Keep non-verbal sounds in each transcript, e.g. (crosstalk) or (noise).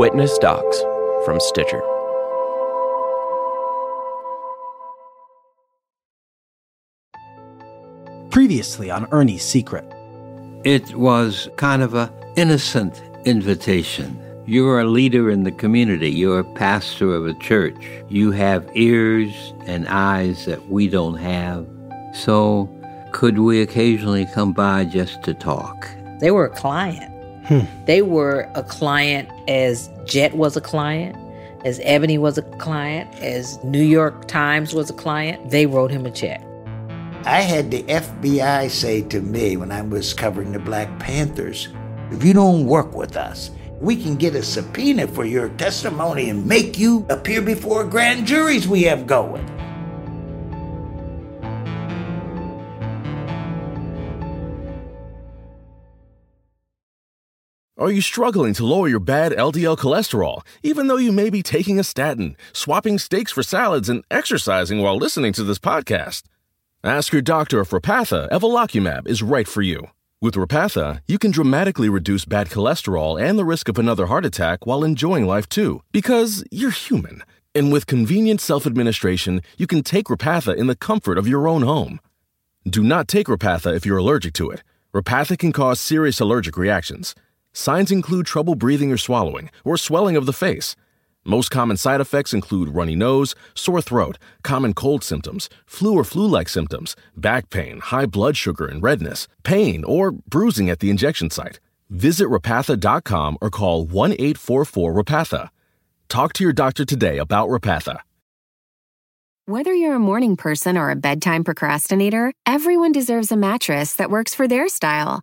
Witness Docs from Stitcher. Previously on Ernie's Secret. It was kind of a innocent invitation. You're a leader in the community. You're a pastor of a church. You have ears and eyes that we don't have. So, could we occasionally come by just to talk? They were a client. Hmm. They were a client as Jet was a client, as Ebony was a client, as New York Times was a client. They wrote him a check. I had the FBI say to me when I was covering the Black Panthers if you don't work with us, we can get a subpoena for your testimony and make you appear before grand juries we have going. Are you struggling to lower your bad LDL cholesterol, even though you may be taking a statin, swapping steaks for salads, and exercising while listening to this podcast? Ask your doctor if Repatha Evolocumab is right for you. With Repatha, you can dramatically reduce bad cholesterol and the risk of another heart attack while enjoying life too, because you're human. And with convenient self administration, you can take Repatha in the comfort of your own home. Do not take Repatha if you're allergic to it. Repatha can cause serious allergic reactions. Signs include trouble breathing or swallowing, or swelling of the face. Most common side effects include runny nose, sore throat, common cold symptoms, flu or flu like symptoms, back pain, high blood sugar and redness, pain, or bruising at the injection site. Visit repatha.com or call 1 844 Repatha. Talk to your doctor today about Repatha. Whether you're a morning person or a bedtime procrastinator, everyone deserves a mattress that works for their style.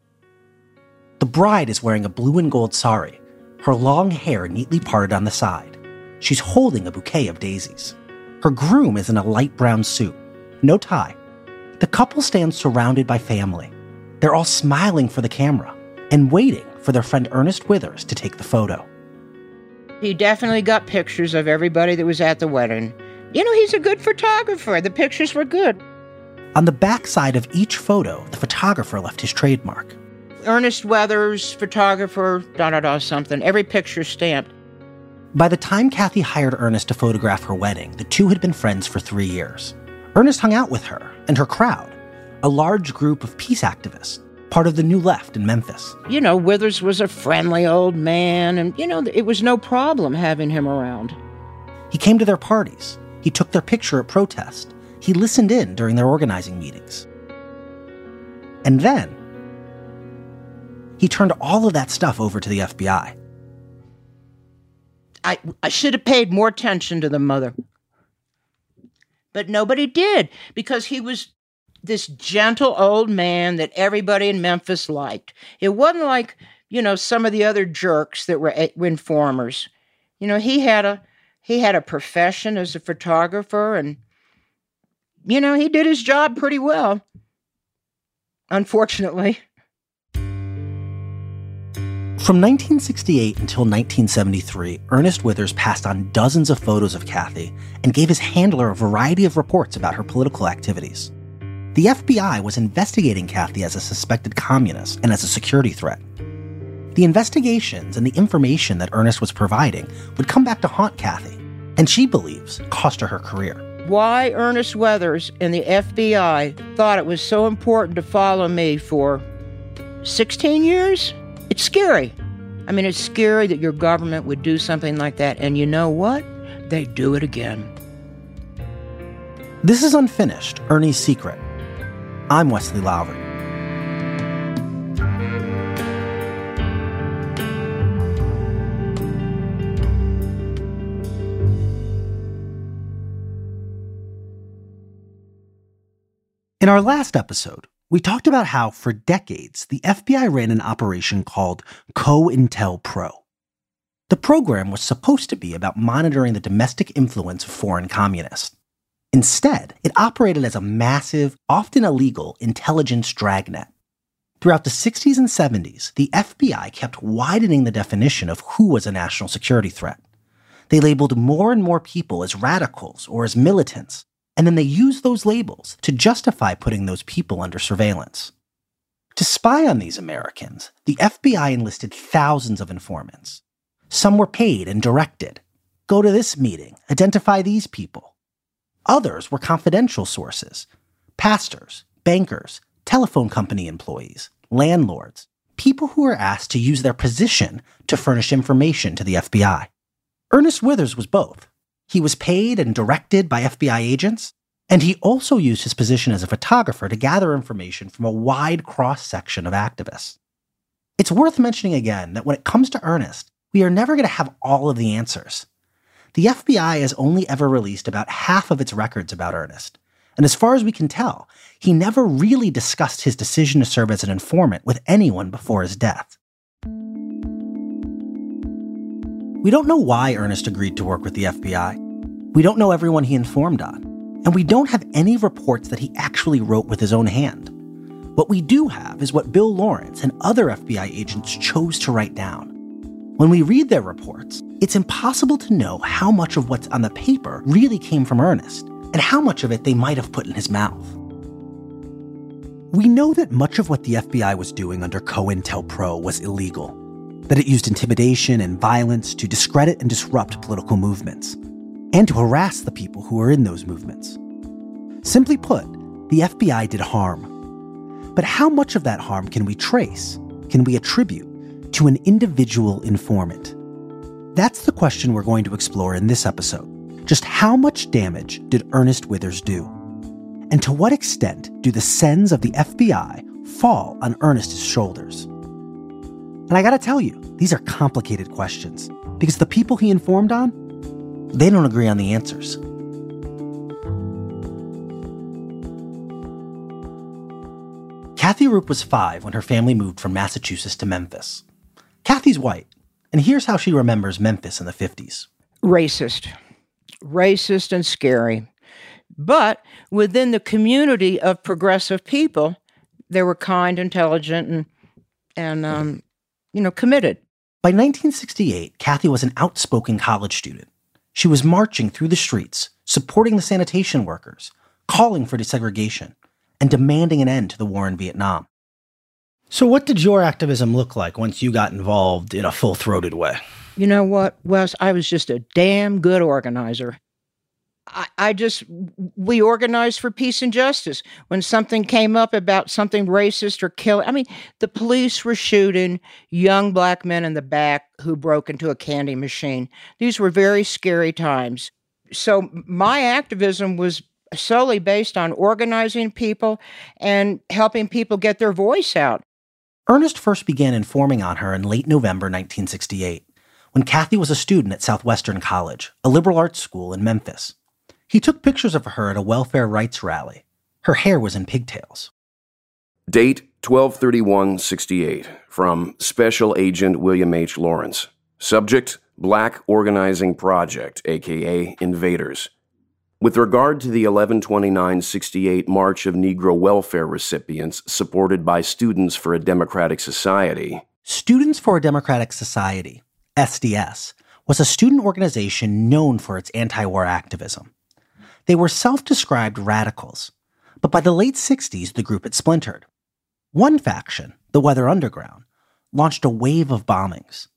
The bride is wearing a blue and gold sari, her long hair neatly parted on the side. She's holding a bouquet of daisies. Her groom is in a light brown suit, no tie. The couple stands surrounded by family. They're all smiling for the camera and waiting for their friend Ernest Withers to take the photo. He definitely got pictures of everybody that was at the wedding. You know, he's a good photographer. The pictures were good. On the back side of each photo, the photographer left his trademark. Ernest Withers, photographer, da da da something. Every picture stamped. By the time Kathy hired Ernest to photograph her wedding, the two had been friends for three years. Ernest hung out with her and her crowd, a large group of peace activists, part of the New Left in Memphis. You know, Withers was a friendly old man, and, you know, it was no problem having him around. He came to their parties. He took their picture at protest. He listened in during their organizing meetings. And then, he turned all of that stuff over to the FBI. I, I should have paid more attention to the mother. But nobody did because he was this gentle old man that everybody in Memphis liked. It wasn't like, you know, some of the other jerks that were eh, informers. You know, he had a he had a profession as a photographer and you know, he did his job pretty well. Unfortunately. From 1968 until 1973, Ernest Withers passed on dozens of photos of Kathy and gave his handler a variety of reports about her political activities. The FBI was investigating Kathy as a suspected communist and as a security threat. The investigations and the information that Ernest was providing would come back to haunt Kathy, and she believes cost her her career. Why Ernest Withers and the FBI thought it was so important to follow me for 16 years? It's scary. I mean, it's scary that your government would do something like that, and you know what? They do it again. This is Unfinished Ernie's Secret. I'm Wesley Lowery. In our last episode, we talked about how, for decades, the FBI ran an operation called COINTELPRO. The program was supposed to be about monitoring the domestic influence of foreign communists. Instead, it operated as a massive, often illegal, intelligence dragnet. Throughout the 60s and 70s, the FBI kept widening the definition of who was a national security threat. They labeled more and more people as radicals or as militants, and then they used those labels to justify putting those people under surveillance. To spy on these Americans, the FBI enlisted thousands of informants. Some were paid and directed. Go to this meeting, identify these people. Others were confidential sources pastors, bankers, telephone company employees, landlords, people who were asked to use their position to furnish information to the FBI. Ernest Withers was both. He was paid and directed by FBI agents, and he also used his position as a photographer to gather information from a wide cross section of activists. It's worth mentioning again that when it comes to Ernest, we are never going to have all of the answers. The FBI has only ever released about half of its records about Ernest, and as far as we can tell, he never really discussed his decision to serve as an informant with anyone before his death. We don't know why Ernest agreed to work with the FBI. We don't know everyone he informed on. And we don't have any reports that he actually wrote with his own hand. What we do have is what Bill Lawrence and other FBI agents chose to write down. When we read their reports, it's impossible to know how much of what's on the paper really came from Ernest and how much of it they might have put in his mouth. We know that much of what the FBI was doing under COINTELPRO was illegal that it used intimidation and violence to discredit and disrupt political movements, and to harass the people who were in those movements. Simply put, the FBI did harm. But how much of that harm can we trace, can we attribute to an individual informant? That's the question we're going to explore in this episode. Just how much damage did Ernest Withers do? And to what extent do the sins of the FBI fall on Ernest's shoulders? And I gotta tell you, these are complicated questions because the people he informed on, they don't agree on the answers. Kathy Roop was five when her family moved from Massachusetts to Memphis. Kathy's white, and here's how she remembers Memphis in the 50s racist, racist and scary. But within the community of progressive people, they were kind, intelligent, and and um, you know, committed. By 1968, Kathy was an outspoken college student. She was marching through the streets, supporting the sanitation workers, calling for desegregation, and demanding an end to the war in Vietnam. So, what did your activism look like once you got involved in a full throated way? You know what, Wes? I was just a damn good organizer. I, just, we organized for peace and justice. When something came up about something racist or killing, I mean, the police were shooting young black men in the back who broke into a candy machine. These were very scary times. So my activism was solely based on organizing people and helping people get their voice out. Ernest first began informing on her in late November 1968, when Kathy was a student at Southwestern College, a liberal arts school in Memphis. He took pictures of her at a welfare rights rally. Her hair was in pigtails. Date 123168 from Special Agent William H. Lawrence. Subject Black Organizing Project, aka Invaders. With regard to the 112968 March of Negro Welfare recipients supported by Students for a Democratic Society. Students for a Democratic Society, SDS, was a student organization known for its anti war activism. They were self described radicals, but by the late 60s, the group had splintered. One faction, the Weather Underground, launched a wave of bombings.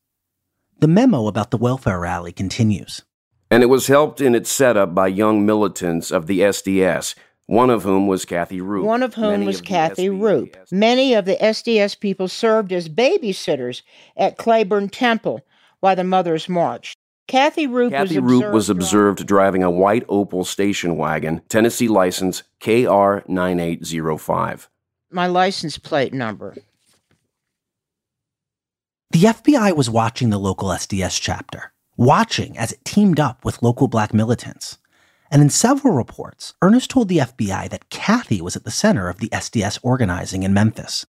The memo about the welfare rally continues. And it was helped in its setup by young militants of the SDS, one of whom was Kathy Roop. One of whom Many was of Kathy Roop. Many of the SDS people served as babysitters at Clayborn Temple while the mothers marched. Kathy Roop Kathy was Roop was observed driving a white Opel station wagon, Tennessee license KR9805. My license plate number. The FBI was watching the local SDS chapter, watching as it teamed up with local black militants. And in several reports, Ernest told the FBI that Kathy was at the center of the SDS organizing in Memphis.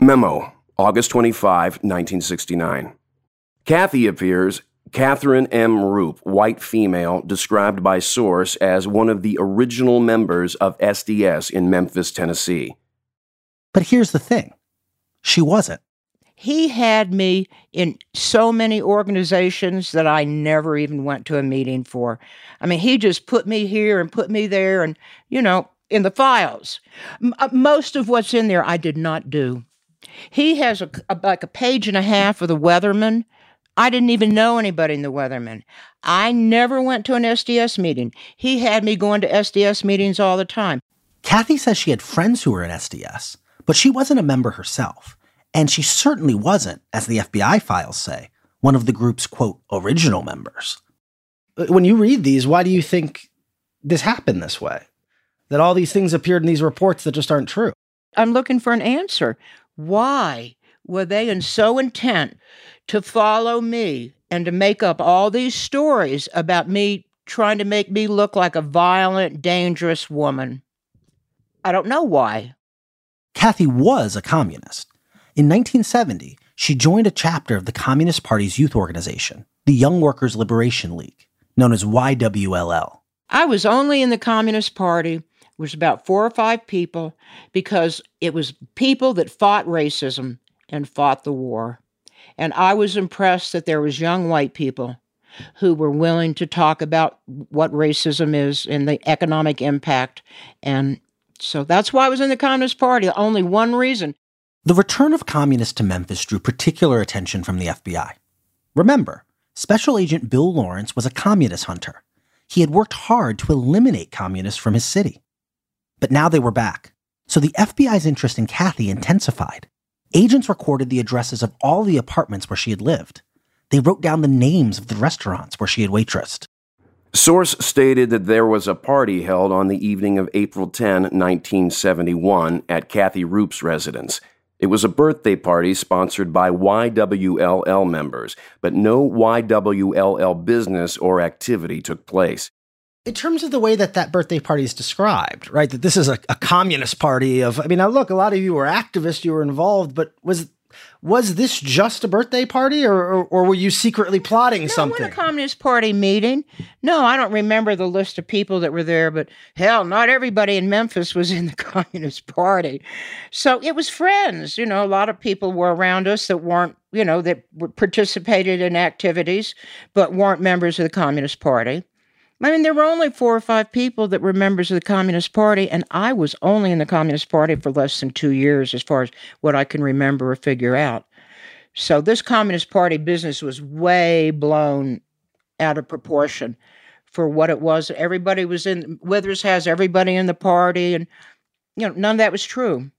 Memo, August 25, 1969. Kathy appears Catherine M. Roop, white female, described by source as one of the original members of SDS in Memphis, Tennessee. But here's the thing she wasn't. He had me in so many organizations that I never even went to a meeting for. I mean, he just put me here and put me there and, you know, in the files. M- uh, most of what's in there I did not do. He has a, a, like a page and a half of the Weatherman. I didn't even know anybody in the Weatherman. I never went to an SDS meeting. He had me going to SDS meetings all the time. Kathy says she had friends who were in SDS, but she wasn't a member herself. And she certainly wasn't, as the FBI files say, one of the group's quote, original members. Uh, when you read these, why do you think this happened this way? That all these things appeared in these reports that just aren't true? I'm looking for an answer. Why were they in so intent to follow me and to make up all these stories about me trying to make me look like a violent, dangerous woman? I don't know why. Kathy was a communist. In 1970, she joined a chapter of the Communist Party's youth organization, the Young Workers' Liberation League, known as YWLL. I was only in the Communist Party, it was about four or five people, because it was people that fought racism and fought the war. And I was impressed that there was young white people who were willing to talk about what racism is and the economic impact. And so that's why I was in the Communist Party. Only one reason the return of communists to Memphis drew particular attention from the FBI. Remember, Special Agent Bill Lawrence was a communist hunter. He had worked hard to eliminate communists from his city. But now they were back, so the FBI's interest in Kathy intensified. Agents recorded the addresses of all the apartments where she had lived. They wrote down the names of the restaurants where she had waitressed. Source stated that there was a party held on the evening of April 10, 1971, at Kathy Roop's residence. It was a birthday party sponsored by YWLL members, but no YWLL business or activity took place. In terms of the way that that birthday party is described, right, that this is a, a communist party of, I mean, now look, a lot of you were activists, you were involved, but was was this just a birthday party or, or, or were you secretly plotting no, something? a Communist Party meeting. No, I don't remember the list of people that were there, but hell, not everybody in Memphis was in the (laughs) Communist Party. So it was friends. You know, a lot of people were around us that weren't, you know, that participated in activities, but weren't members of the Communist Party. I mean, there were only four or five people that were members of the Communist Party, and I was only in the Communist Party for less than two years, as far as what I can remember or figure out. So this Communist Party business was way blown out of proportion for what it was. Everybody was in, Withers has everybody in the party, and, you know, none of that was true.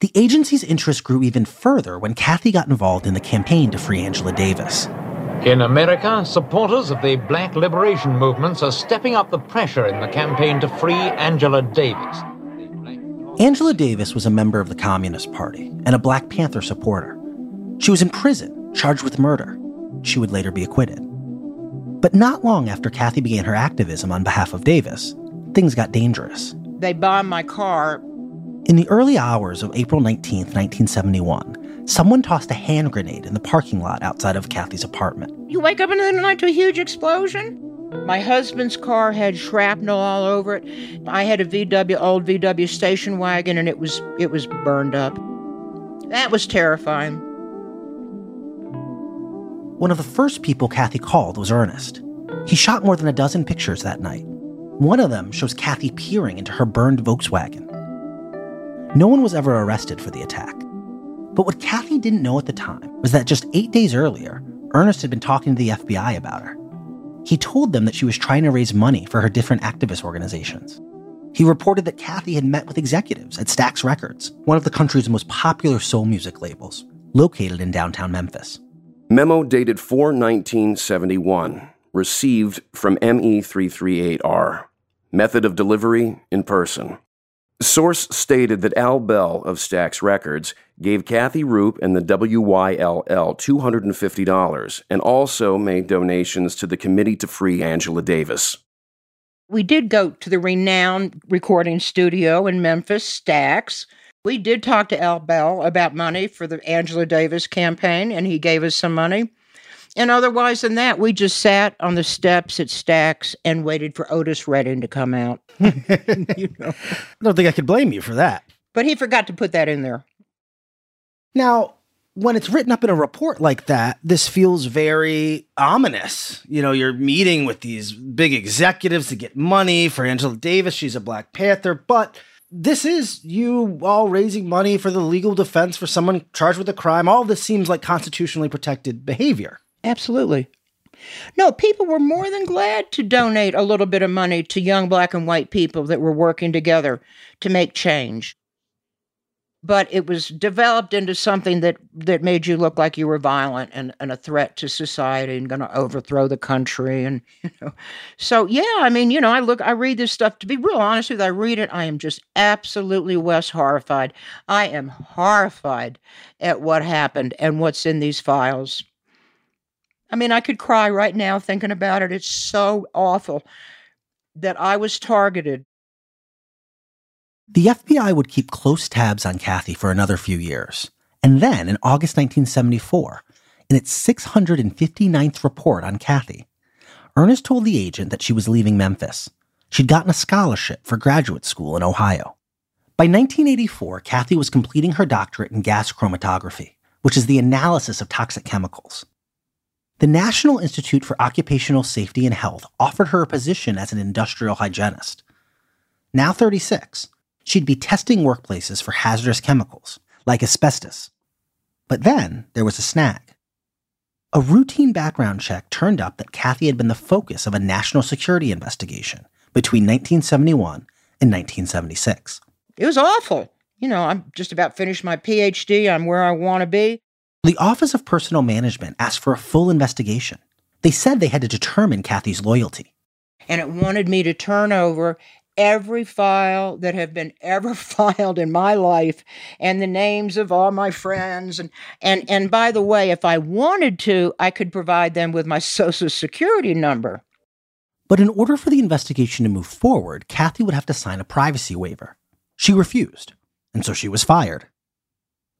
The agency's interest grew even further when Kathy got involved in the campaign to free Angela Davis. In America, supporters of the black liberation movements are stepping up the pressure in the campaign to free Angela Davis. Angela Davis was a member of the Communist Party and a Black Panther supporter. She was in prison, charged with murder. She would later be acquitted. But not long after Kathy began her activism on behalf of Davis, things got dangerous. They bombed my car. In the early hours of April 19, 1971, someone tossed a hand grenade in the parking lot outside of Kathy's apartment. You wake up in the night to a huge explosion? My husband's car had shrapnel all over it. I had a VW old VW station wagon and it was it was burned up. That was terrifying. One of the first people Kathy called was Ernest. He shot more than a dozen pictures that night. One of them shows Kathy peering into her burned Volkswagen. No one was ever arrested for the attack. But what Kathy didn't know at the time was that just eight days earlier, Ernest had been talking to the FBI about her. He told them that she was trying to raise money for her different activist organizations. He reported that Kathy had met with executives at Stax Records, one of the country's most popular soul music labels, located in downtown Memphis. Memo dated 4 1971, received from ME338R. Method of delivery in person. Source stated that Al Bell of Stax Records gave Kathy Roop and the WYLL $250 and also made donations to the Committee to Free Angela Davis. We did go to the renowned recording studio in Memphis, Stax. We did talk to Al Bell about money for the Angela Davis campaign, and he gave us some money. And otherwise than that, we just sat on the steps at Stax and waited for Otis Redding to come out. (laughs) (laughs) you know. I don't think I could blame you for that. But he forgot to put that in there. Now, when it's written up in a report like that, this feels very ominous. You know, you're meeting with these big executives to get money for Angela Davis. She's a Black Panther, but this is you all raising money for the legal defense for someone charged with a crime. All this seems like constitutionally protected behavior. Absolutely. No, people were more than glad to donate a little bit of money to young black and white people that were working together to make change. But it was developed into something that, that made you look like you were violent and, and a threat to society and going to overthrow the country. And, (laughs) you know, so yeah, I mean, you know, I look, I read this stuff to be real honest with you. I read it. I am just absolutely Wes horrified. I am horrified at what happened and what's in these files. I mean, I could cry right now thinking about it. It's so awful that I was targeted. The FBI would keep close tabs on Kathy for another few years. And then, in August 1974, in its 659th report on Kathy, Ernest told the agent that she was leaving Memphis. She'd gotten a scholarship for graduate school in Ohio. By 1984, Kathy was completing her doctorate in gas chromatography, which is the analysis of toxic chemicals. The National Institute for Occupational Safety and Health offered her a position as an industrial hygienist. Now 36, she'd be testing workplaces for hazardous chemicals, like asbestos. But then there was a snag. A routine background check turned up that Kathy had been the focus of a national security investigation between 1971 and 1976. It was awful. You know, I'm just about finished my PhD. I'm where I want to be. The Office of Personnel Management asked for a full investigation. They said they had to determine Kathy's loyalty. And it wanted me to turn over every file that have been (laughs) ever filed in my life and the names of all my friends and and and by the way if I wanted to I could provide them with my (laughs) social security number but in order for the investigation to move forward Kathy would have to sign a privacy waiver she refused and so she was fired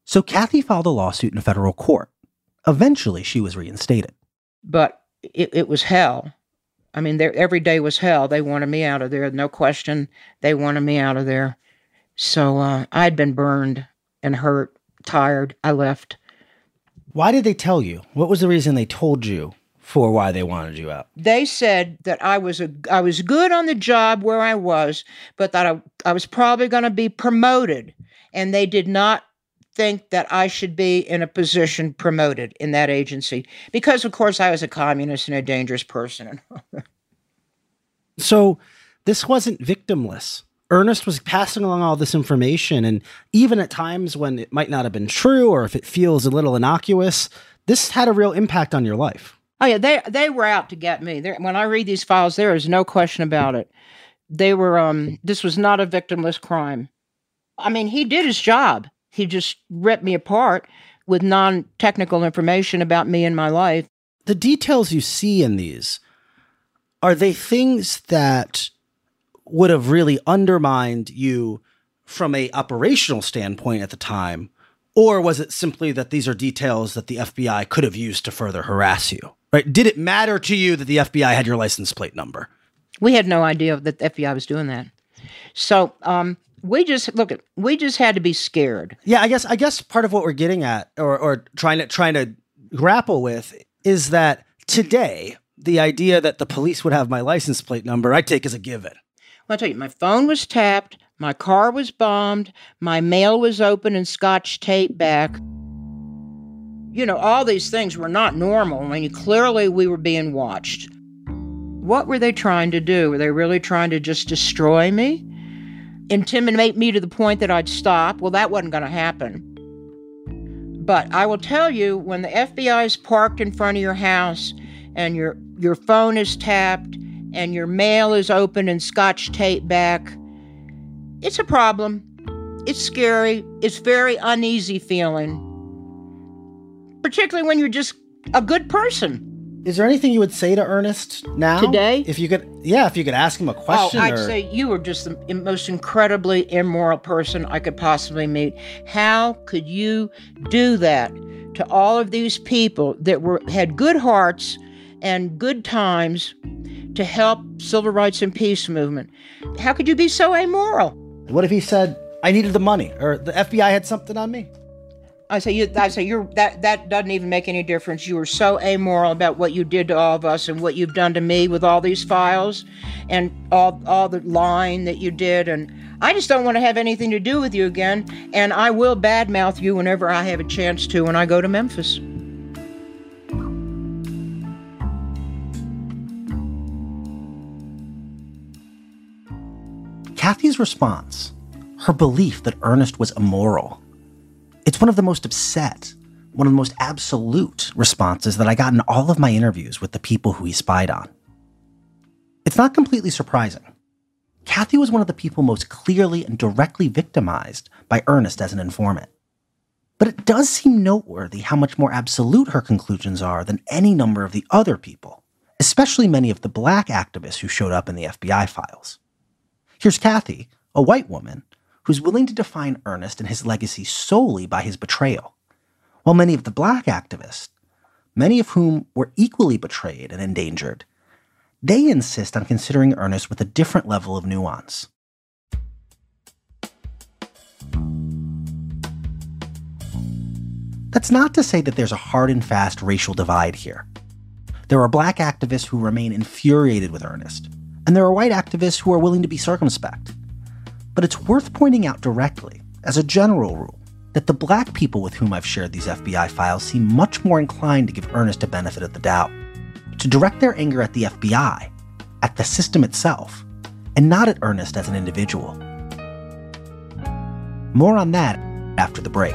so Kathy filed a lawsuit in federal court eventually she was reinstated but it, it was hell I mean, every day was hell. They wanted me out of there, no question. They wanted me out of there. So uh, I'd been burned and hurt, tired. I left. Why did they tell you? What was the reason they told you for why they wanted you out? They said that I was a I was good on the job where I was, but that I, I was probably going to be promoted, and they did not think that I should be in a position promoted in that agency because, of course, I was a communist and a dangerous person. so this wasn't victimless. Ernest was passing along all this information, and even at times when it might not have been true or if it feels a little innocuous, this had a real impact on your life. Oh yeah, they they were out to get me. They're, when I read these files, there is no question about it. They were um this was not a victimless crime. I mean, he did his job. He just ripped me apart with non technical information about me and my life. The details you see in these are they things that would have really undermined you from a operational standpoint at the time or was it simply that these are details that the FBI could have used to further harass you? Right? Did it matter to you that the FBI had your license plate number? We had no idea that the FBI was doing that. So um, we just look at we just had to be scared. Yeah, I guess I guess part of what we're getting at or or trying to trying to grapple with is that today the idea that the police would have my license plate number I take as a given. Well, I'll tell you, my phone was tapped, my car was bombed, my mail was open and scotch tape back. You know, all these things were not normal. I mean, clearly we were being watched. What were they trying to do? Were they really trying to just destroy me? Intimidate me to the point that I'd stop. Well, that wasn't going to happen. But I will tell you when the FBI is parked in front of your house and your your phone is tapped and your mail is open and scotch tape back, it's a problem. It's scary. It's very uneasy feeling. Particularly when you're just a good person. Is there anything you would say to Ernest now? Today? If you could, yeah, if you could ask him a oh, question. Oh, I'd or... say you are just the most incredibly immoral person I could possibly meet. How could you do that to all of these people that were had good hearts and good times to help civil rights and peace movement. How could you be so amoral? What if he said, I needed the money or the FBI had something on me? I say you I say you're that that doesn't even make any difference. You were so amoral about what you did to all of us and what you've done to me with all these files and all all the lying that you did and I just don't want to have anything to do with you again and I will badmouth you whenever I have a chance to when I go to Memphis. Kathy's response, her belief that Ernest was immoral, it's one of the most upset, one of the most absolute responses that I got in all of my interviews with the people who he spied on. It's not completely surprising. Kathy was one of the people most clearly and directly victimized by Ernest as an informant. But it does seem noteworthy how much more absolute her conclusions are than any number of the other people, especially many of the black activists who showed up in the FBI files. Here's Kathy, a white woman, who's willing to define Ernest and his legacy solely by his betrayal, while many of the black activists, many of whom were equally betrayed and endangered, they insist on considering Ernest with a different level of nuance. That's not to say that there's a hard and fast racial divide here. There are black activists who remain infuriated with Ernest, and there are white activists who are willing to be circumspect. But it's worth pointing out directly, as a general rule, that the black people with whom I've shared these FBI files seem much more inclined to give Ernest a benefit of the doubt, to direct their anger at the FBI, at the system itself, and not at Ernest as an individual. More on that after the break.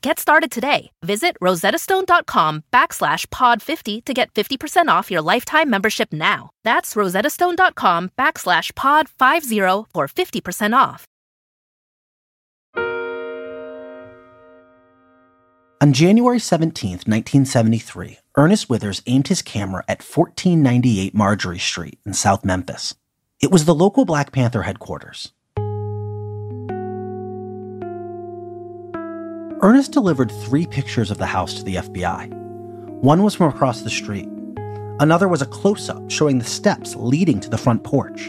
Get started today. Visit rosettastone.com backslash pod50 to get 50% off your lifetime membership now. That's rosettastone.com backslash pod50 for 50% off. On January 17, 1973, Ernest Withers aimed his camera at 1498 Marjorie Street in South Memphis. It was the local Black Panther headquarters. Ernest delivered three pictures of the house to the FBI. One was from across the street. Another was a close up showing the steps leading to the front porch.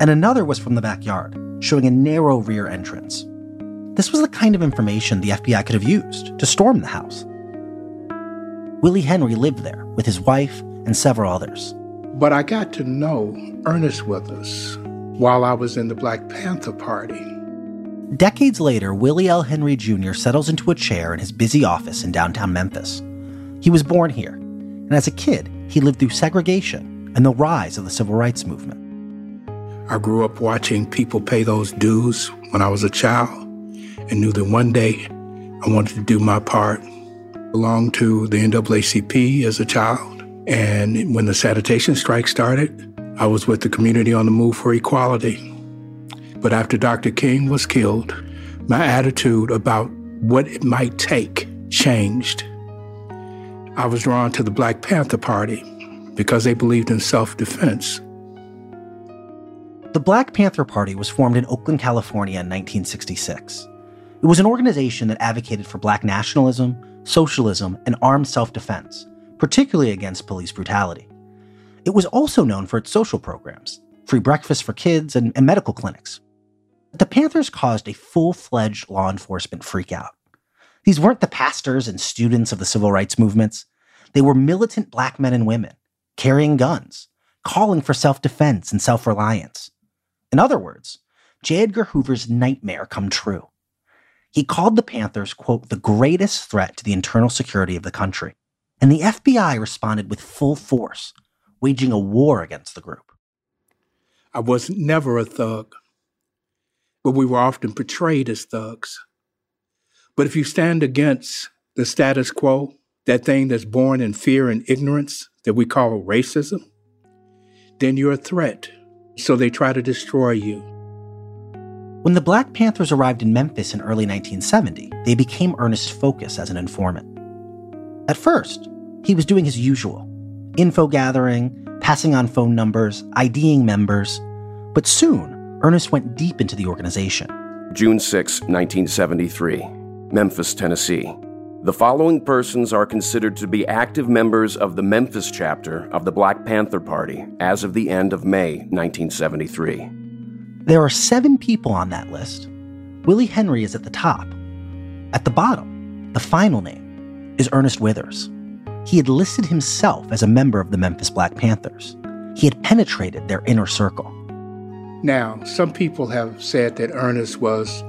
And another was from the backyard, showing a narrow rear entrance. This was the kind of information the FBI could have used to storm the house. Willie Henry lived there with his wife and several others. But I got to know Ernest Withers while I was in the Black Panther Party. Decades later, Willie L. Henry Jr. settles into a chair in his busy office in downtown Memphis. He was born here, and as a kid, he lived through segregation and the rise of the civil rights movement. I grew up watching people pay those dues when I was a child and knew that one day I wanted to do my part. Belonged to the NAACP as a child, and when the sanitation strike started, I was with the community on the move for equality. But after Dr. King was killed, my attitude about what it might take changed. I was drawn to the Black Panther Party because they believed in self defense. The Black Panther Party was formed in Oakland, California in 1966. It was an organization that advocated for black nationalism, socialism, and armed self defense, particularly against police brutality. It was also known for its social programs free breakfast for kids and, and medical clinics. The Panthers caused a full fledged law enforcement freakout. These weren't the pastors and students of the civil rights movements. They were militant black men and women carrying guns, calling for self defense and self reliance. In other words, J. Edgar Hoover's nightmare come true. He called the Panthers, quote, the greatest threat to the internal security of the country. And the FBI responded with full force, waging a war against the group. I was never a thug, but we were often portrayed as thugs. But if you stand against the status quo, that thing that's born in fear and ignorance that we call racism, then you're a threat. So they try to destroy you. When the Black Panthers arrived in Memphis in early 1970, they became Ernest's focus as an informant. At first, he was doing his usual info gathering, passing on phone numbers, IDing members. But soon, Ernest went deep into the organization. June 6, 1973, Memphis, Tennessee. The following persons are considered to be active members of the Memphis chapter of the Black Panther Party as of the end of May 1973. There are seven people on that list. Willie Henry is at the top. At the bottom, the final name is Ernest Withers. He had listed himself as a member of the Memphis Black Panthers. He had penetrated their inner circle. Now, some people have said that Ernest was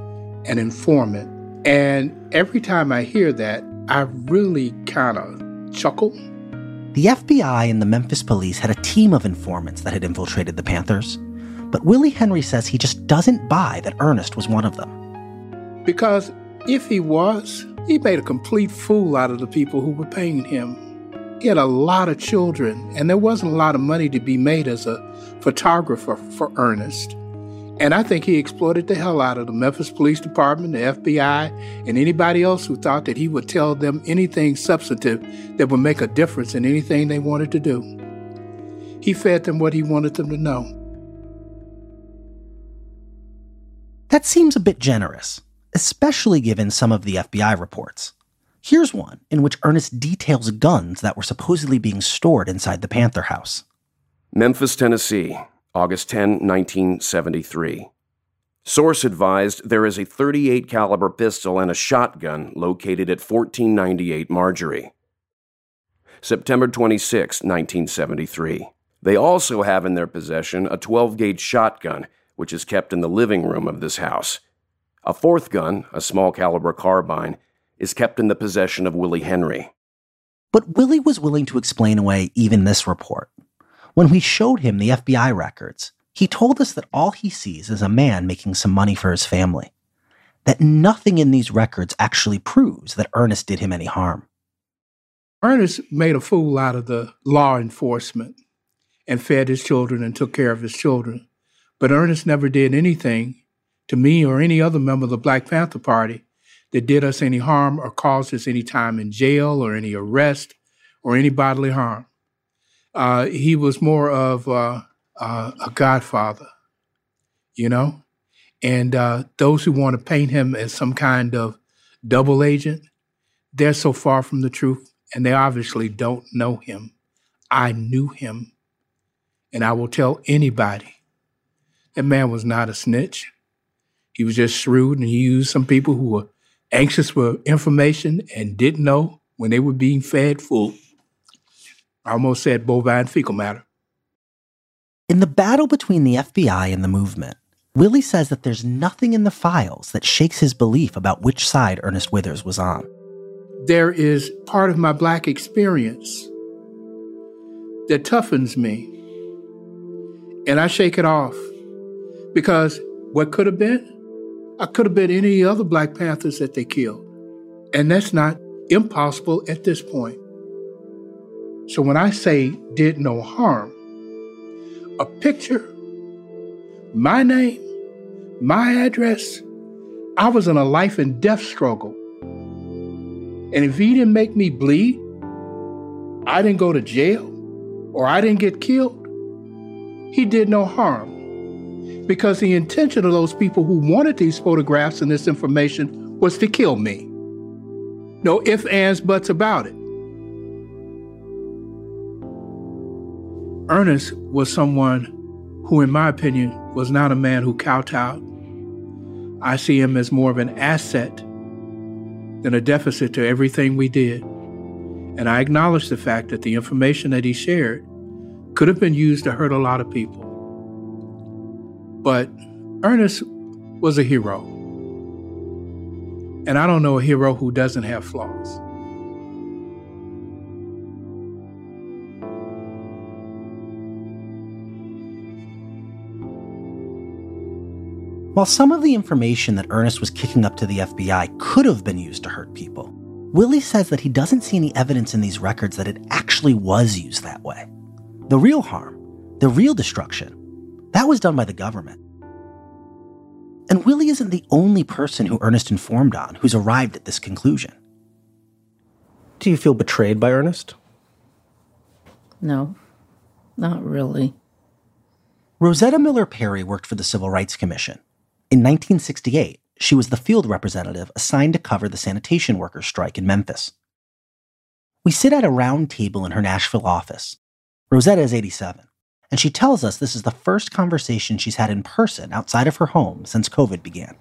an informant and every time I hear that, I really kind of chuckle. The FBI and the Memphis police had a team of informants that had infiltrated the Panthers, but Willie Henry says he just doesn't buy that Ernest was one of them. Because if he was, he made a complete fool out of the people who were paying him. He had a lot of children, and there wasn't a lot of money to be made as a photographer for Ernest. And I think he exploited the hell out of the Memphis Police Department, the FBI, and anybody else who thought that he would tell them anything substantive that would make a difference in anything they wanted to do. He fed them what he wanted them to know. That seems a bit generous, especially given some of the FBI reports. Here's one in which Ernest details guns that were supposedly being stored inside the Panther house. Memphis, Tennessee, August 10, 1973. Source advised there is a 38 caliber pistol and a shotgun located at 1498 Marjorie. September 26, 1973. They also have in their possession a 12 gauge shotgun, which is kept in the living room of this house. A fourth gun, a small caliber carbine, is kept in the possession of Willie Henry. But Willie was willing to explain away even this report. When we showed him the FBI records, he told us that all he sees is a man making some money for his family. That nothing in these records actually proves that Ernest did him any harm. Ernest made a fool out of the law enforcement and fed his children and took care of his children. But Ernest never did anything to me or any other member of the Black Panther Party that did us any harm or caused us any time in jail or any arrest or any bodily harm. Uh, he was more of uh, uh, a godfather, you know? And uh, those who want to paint him as some kind of double agent, they're so far from the truth, and they obviously don't know him. I knew him, and I will tell anybody that man was not a snitch. He was just shrewd, and he used some people who were anxious for information and didn't know when they were being fed full. I almost said bovine fecal matter. In the battle between the FBI and the movement, Willie says that there's nothing in the files that shakes his belief about which side Ernest Withers was on. There is part of my black experience that toughens me, and I shake it off because what could have been, I could have been any other Black Panthers that they killed. And that's not impossible at this point. So when I say did no harm, a picture, my name, my address, I was in a life and death struggle. And if he didn't make me bleed, I didn't go to jail, or I didn't get killed, he did no harm. Because the intention of those people who wanted these photographs and this information was to kill me. No ifs, ands, buts about it. Ernest was someone who, in my opinion, was not a man who kowtowed. I see him as more of an asset than a deficit to everything we did. And I acknowledge the fact that the information that he shared could have been used to hurt a lot of people. But Ernest was a hero. And I don't know a hero who doesn't have flaws. While some of the information that Ernest was kicking up to the FBI could have been used to hurt people, Willie says that he doesn't see any evidence in these records that it actually was used that way. The real harm, the real destruction, that was done by the government. And Willie isn't the only person who Ernest informed on who's arrived at this conclusion. Do you feel betrayed by Ernest? No, not really. Rosetta Miller Perry worked for the Civil Rights Commission. In 1968, she was the field representative assigned to cover the sanitation workers' strike in Memphis. We sit at a round table in her Nashville office. Rosetta is 87, and she tells us this is the first conversation she's had in person outside of her home since COVID began.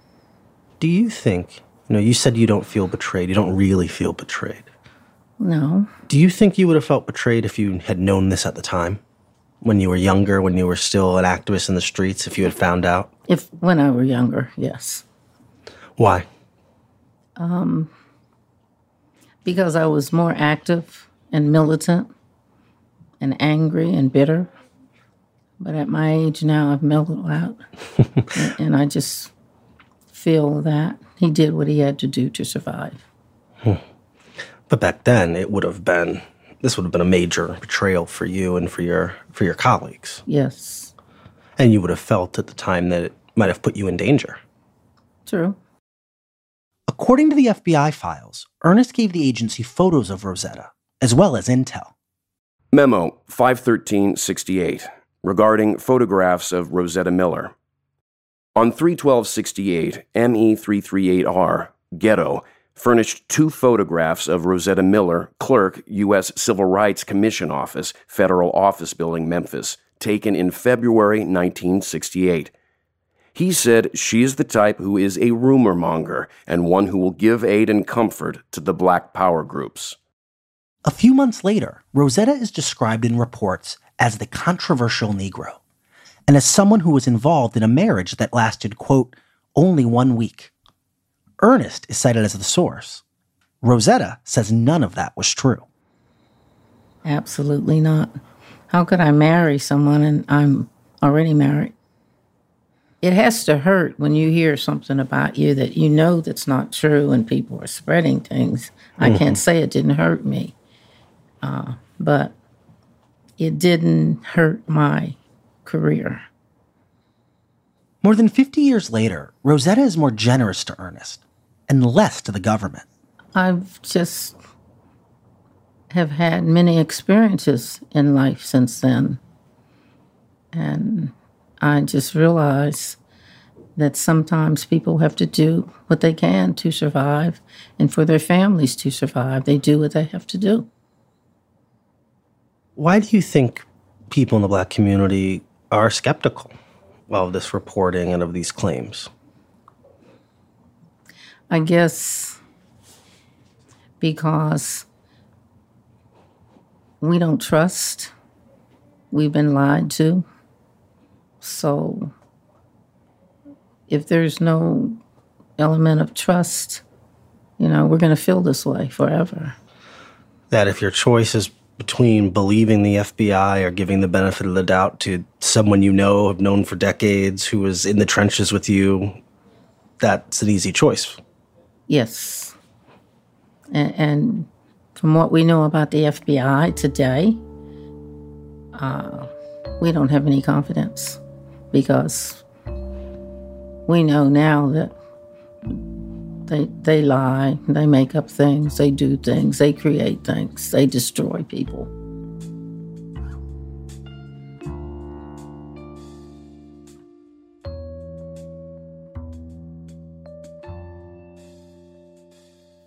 Do you think, you know, you said you don't feel betrayed, you don't really feel betrayed. No. Do you think you would have felt betrayed if you had known this at the time? When you were younger, when you were still an activist in the streets, if you had found out? If when I were younger, yes. Why? Um, because I was more active and militant and angry and bitter. But at my age now, I've mellowed out. and, (laughs) and I just feel that he did what he had to do to survive. Hmm. But back then, it would have been this would have been a major betrayal for you and for your for your colleagues. Yes. And you would have felt at the time that it might have put you in danger. True. According to the FBI files, Ernest gave the agency photos of Rosetta, as well as intel. Memo 51368 regarding photographs of Rosetta Miller. On 31268 ME338R, Ghetto, furnished two photographs of Rosetta Miller, clerk, U.S. Civil Rights Commission Office, Federal Office Building, Memphis, taken in February 1968. He said she is the type who is a rumor monger and one who will give aid and comfort to the black power groups. A few months later, Rosetta is described in reports as the controversial Negro and as someone who was involved in a marriage that lasted, quote, only one week. Ernest is cited as the source. Rosetta says none of that was true. Absolutely not. How could I marry someone and I'm already married? It has to hurt when you hear something about you that you know that's not true and people are spreading things. I mm-hmm. can't say it didn't hurt me, uh, but it didn't hurt my career. More than 50 years later, Rosetta is more generous to Ernest and less to the government. I've just have had many experiences in life since then. And I just realize that sometimes people have to do what they can to survive, and for their families to survive, they do what they have to do. Why do you think people in the black community are skeptical of this reporting and of these claims? I guess because we don't trust, we've been lied to. So if there's no element of trust, you know, we're going to feel this way forever. That if your choice is between believing the FBI or giving the benefit of the doubt to someone you know, have known for decades, who was in the trenches with you, that's an easy choice. Yes. And, and from what we know about the FBI today, uh, we don't have any confidence because we know now that they they lie, they make up things, they do things, they create things, they destroy people.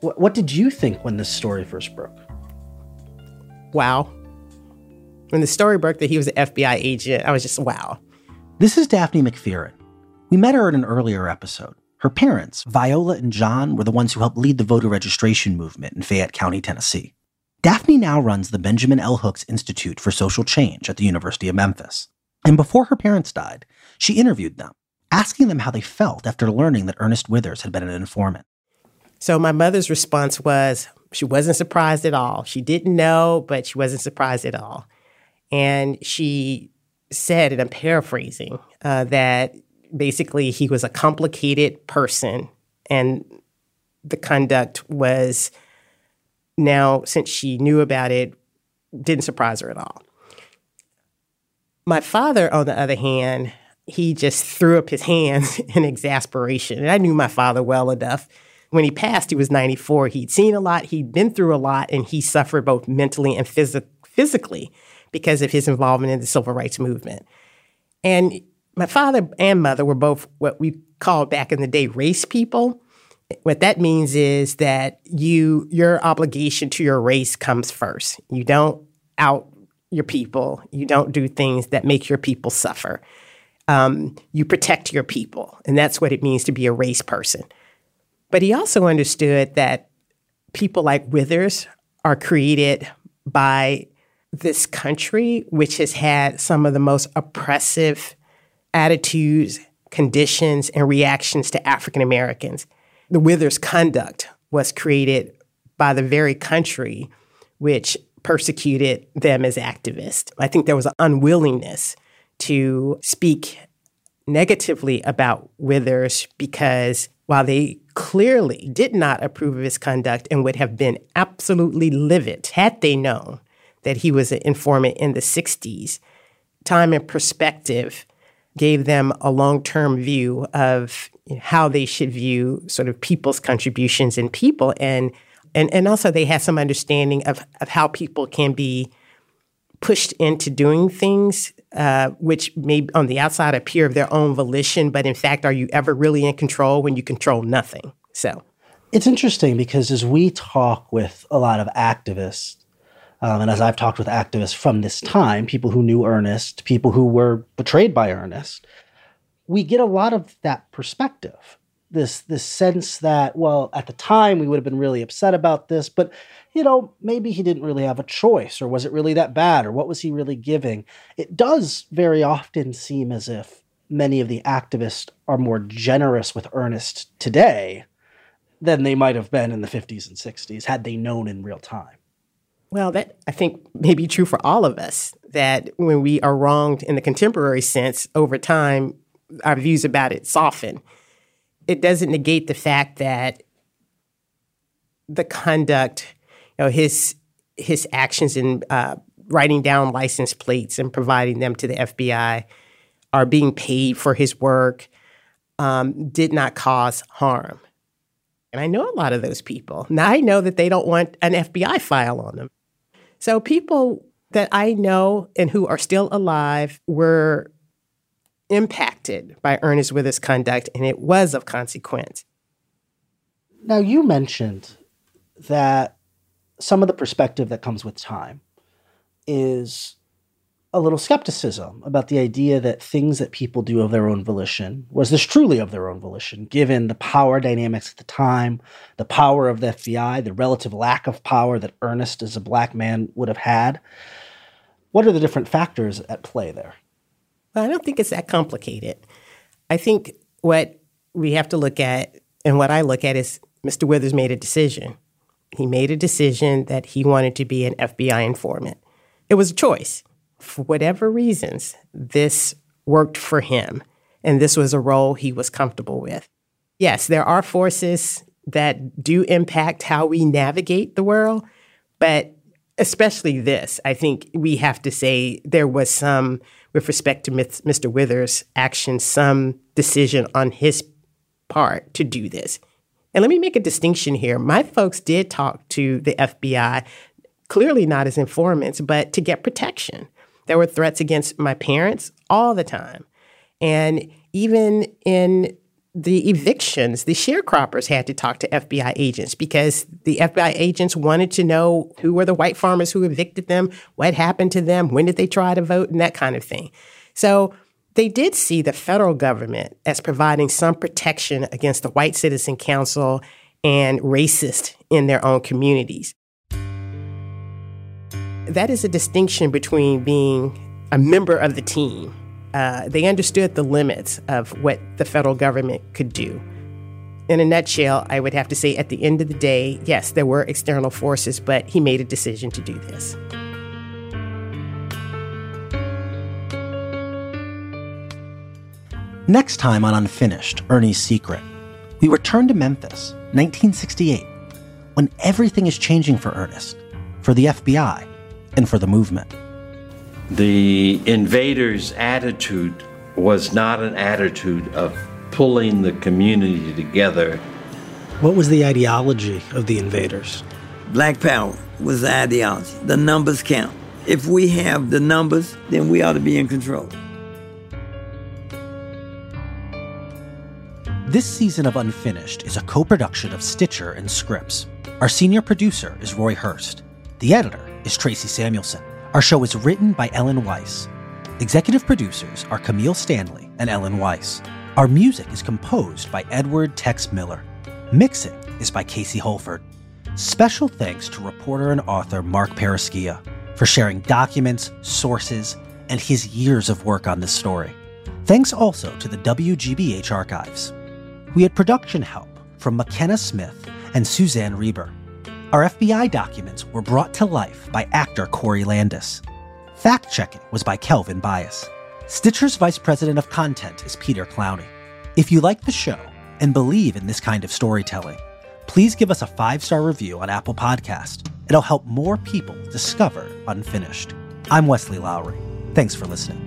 What, what did you think when this story first broke? Wow. When the story broke that he was an FBI agent, I was just wow. This is Daphne McFerren. We met her in an earlier episode. Her parents, Viola and John, were the ones who helped lead the voter registration movement in Fayette County, Tennessee. Daphne now runs the Benjamin L. Hooks Institute for Social Change at the University of Memphis. And before her parents died, she interviewed them, asking them how they felt after learning that Ernest Withers had been an informant. So my mother's response was she wasn't surprised at all. She didn't know, but she wasn't surprised at all. And she said, and I'm paraphrasing, uh, that basically he was a complicated person and the conduct was now, since she knew about it, didn't surprise her at all. My father, on the other hand, he just threw up his hands (laughs) in exasperation. And I knew my father well enough. When he passed, he was 94. He'd seen a lot, he'd been through a lot, and he suffered both mentally and phys- physically because of his involvement in the civil rights movement. And my father and mother were both what we called back in the day race people. What that means is that you your obligation to your race comes first. You don't out your people. You don't do things that make your people suffer. Um, you protect your people, and that's what it means to be a race person. But he also understood that people like Withers are created by this country, which has had some of the most oppressive attitudes, conditions, and reactions to African Americans. The Withers conduct was created by the very country which persecuted them as activists. I think there was an unwillingness to speak negatively about Withers because while they clearly did not approve of his conduct and would have been absolutely livid had they known that he was an informant in the 60s, time and perspective gave them a long term view of how they should view sort of people's contributions and people. And, and, and also, they had some understanding of, of how people can be pushed into doing things uh, which may on the outside appear of their own volition, but in fact, are you ever really in control when you control nothing? So it's interesting because as we talk with a lot of activists, um, and as I've talked with activists from this time, people who knew Ernest, people who were betrayed by Ernest, we get a lot of that perspective. This this sense that well, at the time we would have been really upset about this, but you know maybe he didn't really have a choice, or was it really that bad, or what was he really giving? It does very often seem as if many of the activists are more generous with Ernest today than they might have been in the 50s and 60s had they known in real time. Well, that I think may be true for all of us that when we are wronged in the contemporary sense, over time, our views about it soften. It doesn't negate the fact that the conduct, you know, his his actions in uh, writing down license plates and providing them to the FBI, are being paid for his work, um, did not cause harm. And I know a lot of those people. Now I know that they don't want an FBI file on them. So people that I know and who are still alive were impacted by Ernest Withers' conduct, and it was of consequence. Now, you mentioned that some of the perspective that comes with time is a little skepticism about the idea that things that people do of their own volition was this truly of their own volition, given the power dynamics at the time, the power of the FBI, the relative lack of power that Ernest as a black man would have had. What are the different factors at play there? I don't think it's that complicated. I think what we have to look at and what I look at is Mr. Withers made a decision. He made a decision that he wanted to be an FBI informant. It was a choice for whatever reasons, this worked for him. And this was a role he was comfortable with. Yes, there are forces that do impact how we navigate the world, but especially this, I think we have to say there was some, with respect to Mr. Withers' action, some decision on his part to do this. And let me make a distinction here. My folks did talk to the FBI, clearly not as informants, but to get protection. There were threats against my parents all the time. And even in the evictions, the sharecroppers had to talk to FBI agents because the FBI agents wanted to know who were the white farmers who evicted them, what happened to them, when did they try to vote, and that kind of thing. So they did see the federal government as providing some protection against the White Citizen Council and racist in their own communities. That is a distinction between being a member of the team. Uh, they understood the limits of what the federal government could do. In a nutshell, I would have to say at the end of the day, yes, there were external forces, but he made a decision to do this. Next time on Unfinished, Ernie's Secret, we return to Memphis, 1968, when everything is changing for Ernest, for the FBI, and for the movement. The invaders' attitude was not an attitude of pulling the community together. What was the ideology of the invaders? Black power was the ideology. The numbers count. If we have the numbers, then we ought to be in control. This season of Unfinished is a co production of Stitcher and Scripps. Our senior producer is Roy Hurst. The editor is Tracy Samuelson. Our show is written by Ellen Weiss. Executive producers are Camille Stanley and Ellen Weiss. Our music is composed by Edward Tex Miller. Mixing is by Casey Holford. Special thanks to reporter and author Marc Perrusquia for sharing documents, sources, and his years of work on this story. Thanks also to the WGBH archives. We had production help from McKenna Smith and Suzanne Reber. Our FBI documents were brought to life by actor Corey Landis. Fact checking was by Kelvin Bias. Stitcher's Vice President of Content is Peter Clowney. If you like the show and believe in this kind of storytelling, please give us a five star review on Apple Podcast. It'll help more people discover Unfinished. I'm Wesley Lowery. Thanks for listening.